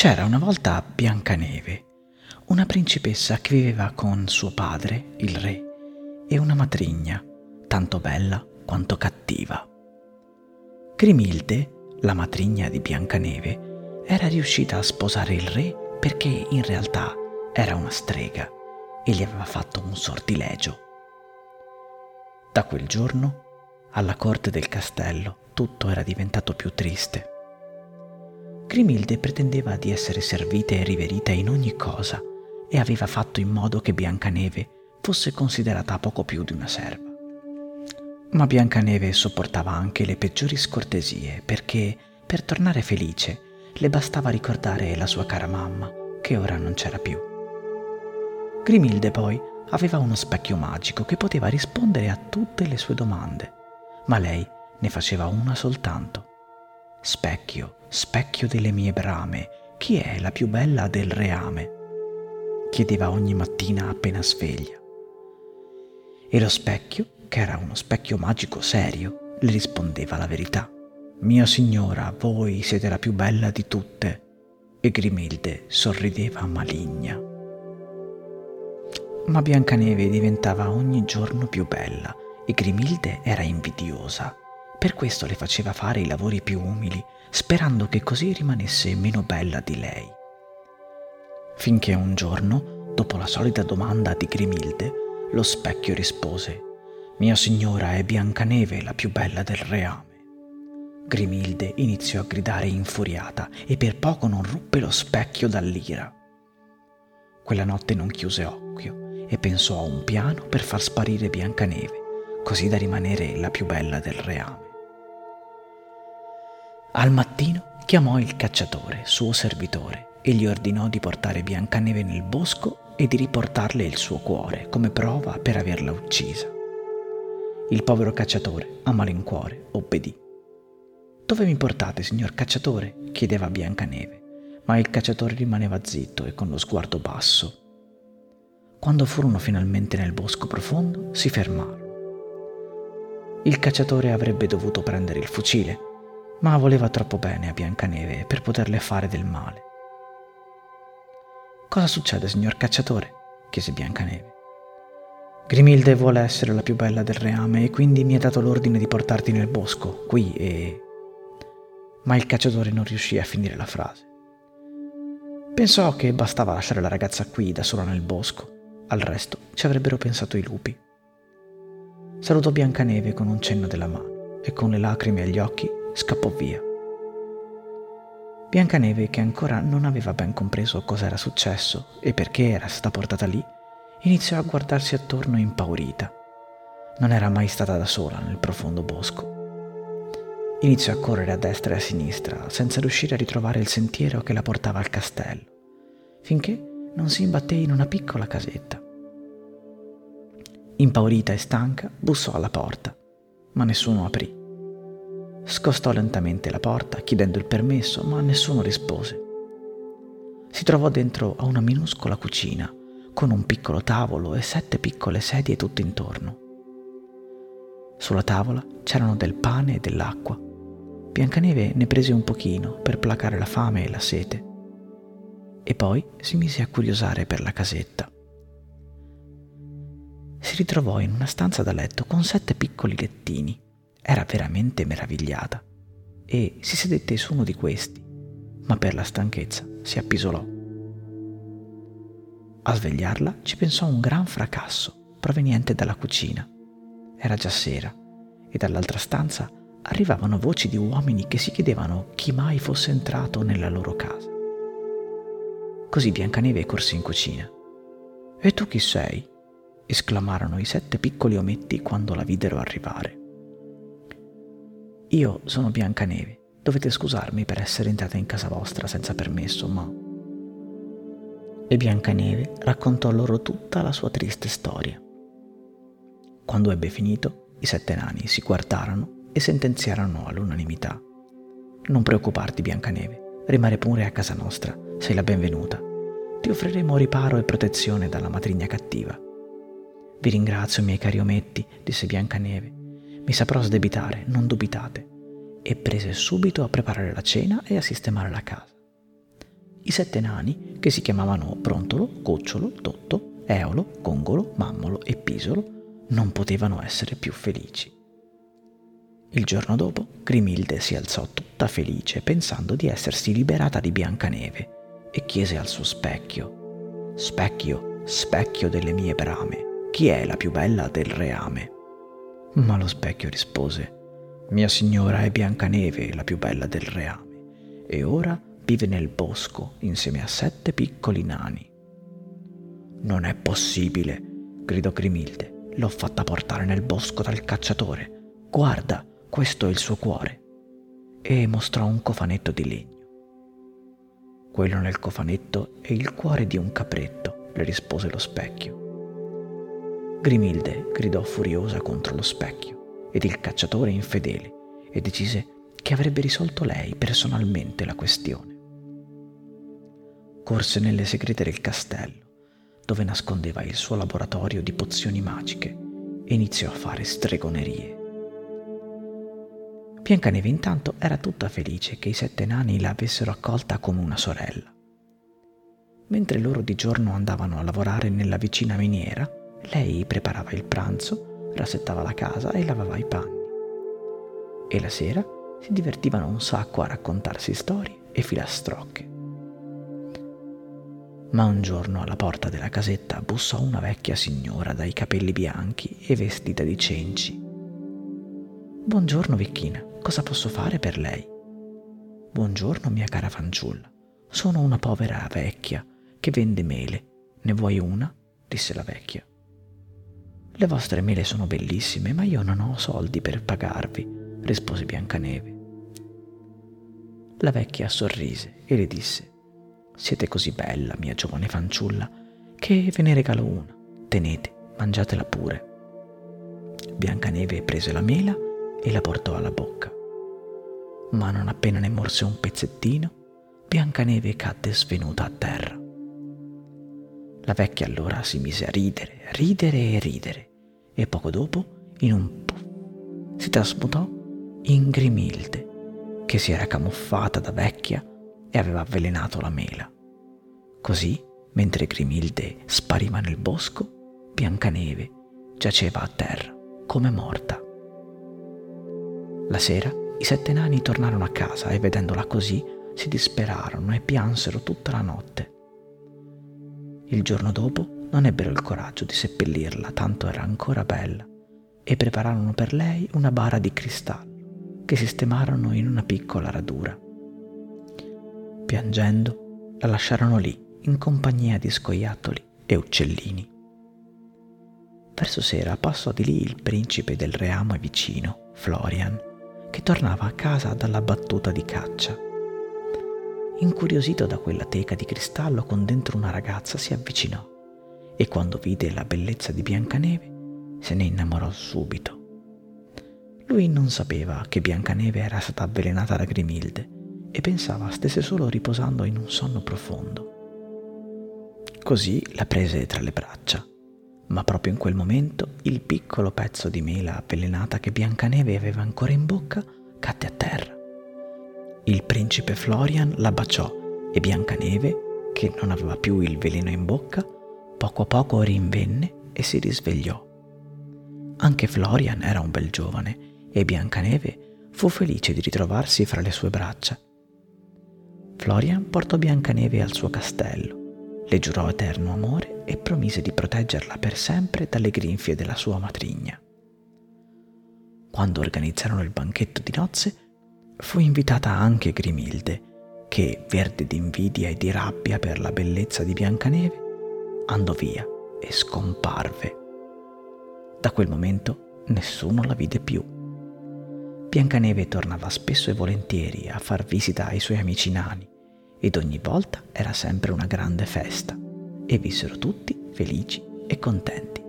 C'era una volta Biancaneve, una principessa che viveva con suo padre, il re, e una matrigna, tanto bella quanto cattiva. Grimilde, la matrigna di Biancaneve, era riuscita a sposare il re perché in realtà era una strega e gli aveva fatto un sortilegio. Da quel giorno, alla corte del castello, tutto era diventato più triste. Grimilde pretendeva di essere servita e riverita in ogni cosa e aveva fatto in modo che Biancaneve fosse considerata poco più di una serva. Ma Biancaneve sopportava anche le peggiori scortesie perché, per tornare felice, le bastava ricordare la sua cara mamma, che ora non c'era più. Grimilde poi aveva uno specchio magico che poteva rispondere a tutte le sue domande, ma lei ne faceva una soltanto. Specchio, specchio delle mie brame, chi è la più bella del reame? chiedeva ogni mattina appena sveglia. E lo specchio, che era uno specchio magico serio, le rispondeva la verità. Mia signora, voi siete la più bella di tutte. E Grimilde sorrideva maligna. Ma Biancaneve diventava ogni giorno più bella e Grimilde era invidiosa. Per questo le faceva fare i lavori più umili, sperando che così rimanesse meno bella di lei. Finché un giorno, dopo la solita domanda di Grimilde, lo specchio rispose Mia signora è Biancaneve la più bella del reame. Grimilde iniziò a gridare infuriata e per poco non ruppe lo specchio dall'ira. Quella notte non chiuse occhio e pensò a un piano per far sparire Biancaneve, così da rimanere la più bella del reame. Al mattino chiamò il cacciatore, suo servitore, e gli ordinò di portare Biancaneve nel bosco e di riportarle il suo cuore come prova per averla uccisa. Il povero cacciatore, a malincuore, obbedì. Dove mi portate, signor cacciatore? chiedeva Biancaneve, ma il cacciatore rimaneva zitto e con lo sguardo basso. Quando furono finalmente nel bosco profondo, si fermarono. Il cacciatore avrebbe dovuto prendere il fucile, ma voleva troppo bene a Biancaneve per poterle fare del male. Cosa succede, signor cacciatore? chiese Biancaneve. Grimilde vuole essere la più bella del reame e quindi mi ha dato l'ordine di portarti nel bosco, qui e... Ma il cacciatore non riuscì a finire la frase. Pensò che bastava lasciare la ragazza qui da sola nel bosco, al resto ci avrebbero pensato i lupi. Salutò Biancaneve con un cenno della mano e con le lacrime agli occhi scappò via. Biancaneve, che ancora non aveva ben compreso cosa era successo e perché era stata portata lì, iniziò a guardarsi attorno impaurita. Non era mai stata da sola nel profondo bosco. Iniziò a correre a destra e a sinistra, senza riuscire a ritrovare il sentiero che la portava al castello, finché non si imbatté in una piccola casetta. Impaurita e stanca, bussò alla porta, ma nessuno aprì. Scostò lentamente la porta, chiedendo il permesso, ma nessuno rispose. Si trovò dentro a una minuscola cucina, con un piccolo tavolo e sette piccole sedie tutte intorno. Sulla tavola c'erano del pane e dell'acqua. Biancaneve ne prese un pochino per placare la fame e la sete. E poi si mise a curiosare per la casetta. Si ritrovò in una stanza da letto con sette piccoli lettini era veramente meravigliata e si sedette su uno di questi, ma per la stanchezza si appisolò. A svegliarla ci pensò un gran fracasso proveniente dalla cucina. Era già sera e dall'altra stanza arrivavano voci di uomini che si chiedevano chi mai fosse entrato nella loro casa. Così Biancaneve corse in cucina. E tu chi sei? esclamarono i sette piccoli ometti quando la videro arrivare. Io sono Biancaneve. Dovete scusarmi per essere entrata in casa vostra senza permesso, ma... E Biancaneve raccontò loro tutta la sua triste storia. Quando ebbe finito, i sette nani si guardarono e sentenziarono all'unanimità. Non preoccuparti, Biancaneve, rimane pure a casa nostra, sei la benvenuta. Ti offriremo riparo e protezione dalla matrigna cattiva. Vi ringrazio, miei cari ometti, disse Biancaneve mi saprò sdebitare, non dubitate. E prese subito a preparare la cena e a sistemare la casa. i sette nani, che si chiamavano Brontolo, Gocciolo, Totto, Eolo, Gongolo, Mammolo e Pisolo, non potevano essere più felici. Il giorno dopo, Grimilde si alzò tutta felice pensando di essersi liberata di Biancaneve e chiese al suo specchio, Specchio, specchio delle mie brame, chi è la più bella del reame? Ma lo specchio rispose, Mia signora è Biancaneve, la più bella del reame, e ora vive nel bosco insieme a sette piccoli nani. Non è possibile, gridò Grimilde. L'ho fatta portare nel bosco dal cacciatore. Guarda, questo è il suo cuore. E mostrò un cofanetto di legno. Quello nel cofanetto è il cuore di un capretto, le rispose lo specchio. Grimilde gridò furiosa contro lo specchio ed il cacciatore infedele e decise che avrebbe risolto lei personalmente la questione. Corse nelle segrete del castello, dove nascondeva il suo laboratorio di pozioni magiche, e iniziò a fare stregonerie. Biancaneve intanto era tutta felice che i sette nani la avessero accolta come una sorella. Mentre loro di giorno andavano a lavorare nella vicina miniera, lei preparava il pranzo, rassettava la casa e lavava i panni. E la sera si divertivano un sacco a raccontarsi storie e filastrocche. Ma un giorno alla porta della casetta bussò una vecchia signora dai capelli bianchi e vestita di cenci. Buongiorno vecchina, cosa posso fare per lei? Buongiorno mia cara fanciulla, sono una povera vecchia che vende mele. Ne vuoi una? disse la vecchia. Le vostre mele sono bellissime, ma io non ho soldi per pagarvi, rispose Biancaneve. La vecchia sorrise e le disse, Siete così bella, mia giovane fanciulla, che ve ne regalo una. Tenete, mangiatela pure. Biancaneve prese la mela e la portò alla bocca. Ma non appena ne morse un pezzettino, Biancaneve cadde svenuta a terra. La vecchia allora si mise a ridere, ridere e ridere, e poco dopo, in un puff, si trasmutò in Grimilde, che si era camuffata da vecchia e aveva avvelenato la mela. Così, mentre Grimilde spariva nel bosco, Biancaneve giaceva a terra come morta. La sera i sette nani tornarono a casa e vedendola così si disperarono e piansero tutta la notte. Il giorno dopo non ebbero il coraggio di seppellirla, tanto era ancora bella, e prepararono per lei una bara di cristallo che sistemarono in una piccola radura. Piangendo, la lasciarono lì in compagnia di scoiattoli e uccellini. Verso sera passò di lì il principe del reame vicino, Florian, che tornava a casa dalla battuta di caccia. Incuriosito da quella teca di cristallo con dentro una ragazza, si avvicinò e quando vide la bellezza di Biancaneve se ne innamorò subito. Lui non sapeva che Biancaneve era stata avvelenata da Grimilde e pensava stesse solo riposando in un sonno profondo. Così la prese tra le braccia, ma proprio in quel momento il piccolo pezzo di mela avvelenata che Biancaneve aveva ancora in bocca cadde a terra. Il principe Florian la baciò e Biancaneve, che non aveva più il veleno in bocca, poco a poco rinvenne e si risvegliò. Anche Florian era un bel giovane e Biancaneve fu felice di ritrovarsi fra le sue braccia. Florian portò Biancaneve al suo castello, le giurò eterno amore e promise di proteggerla per sempre dalle grinfie della sua matrigna. Quando organizzarono il banchetto di nozze, fu invitata anche Grimilde, che, verde d'invidia e di rabbia per la bellezza di Biancaneve, andò via e scomparve. Da quel momento nessuno la vide più. Biancaneve tornava spesso e volentieri a far visita ai suoi amici nani ed ogni volta era sempre una grande festa e vissero tutti felici e contenti.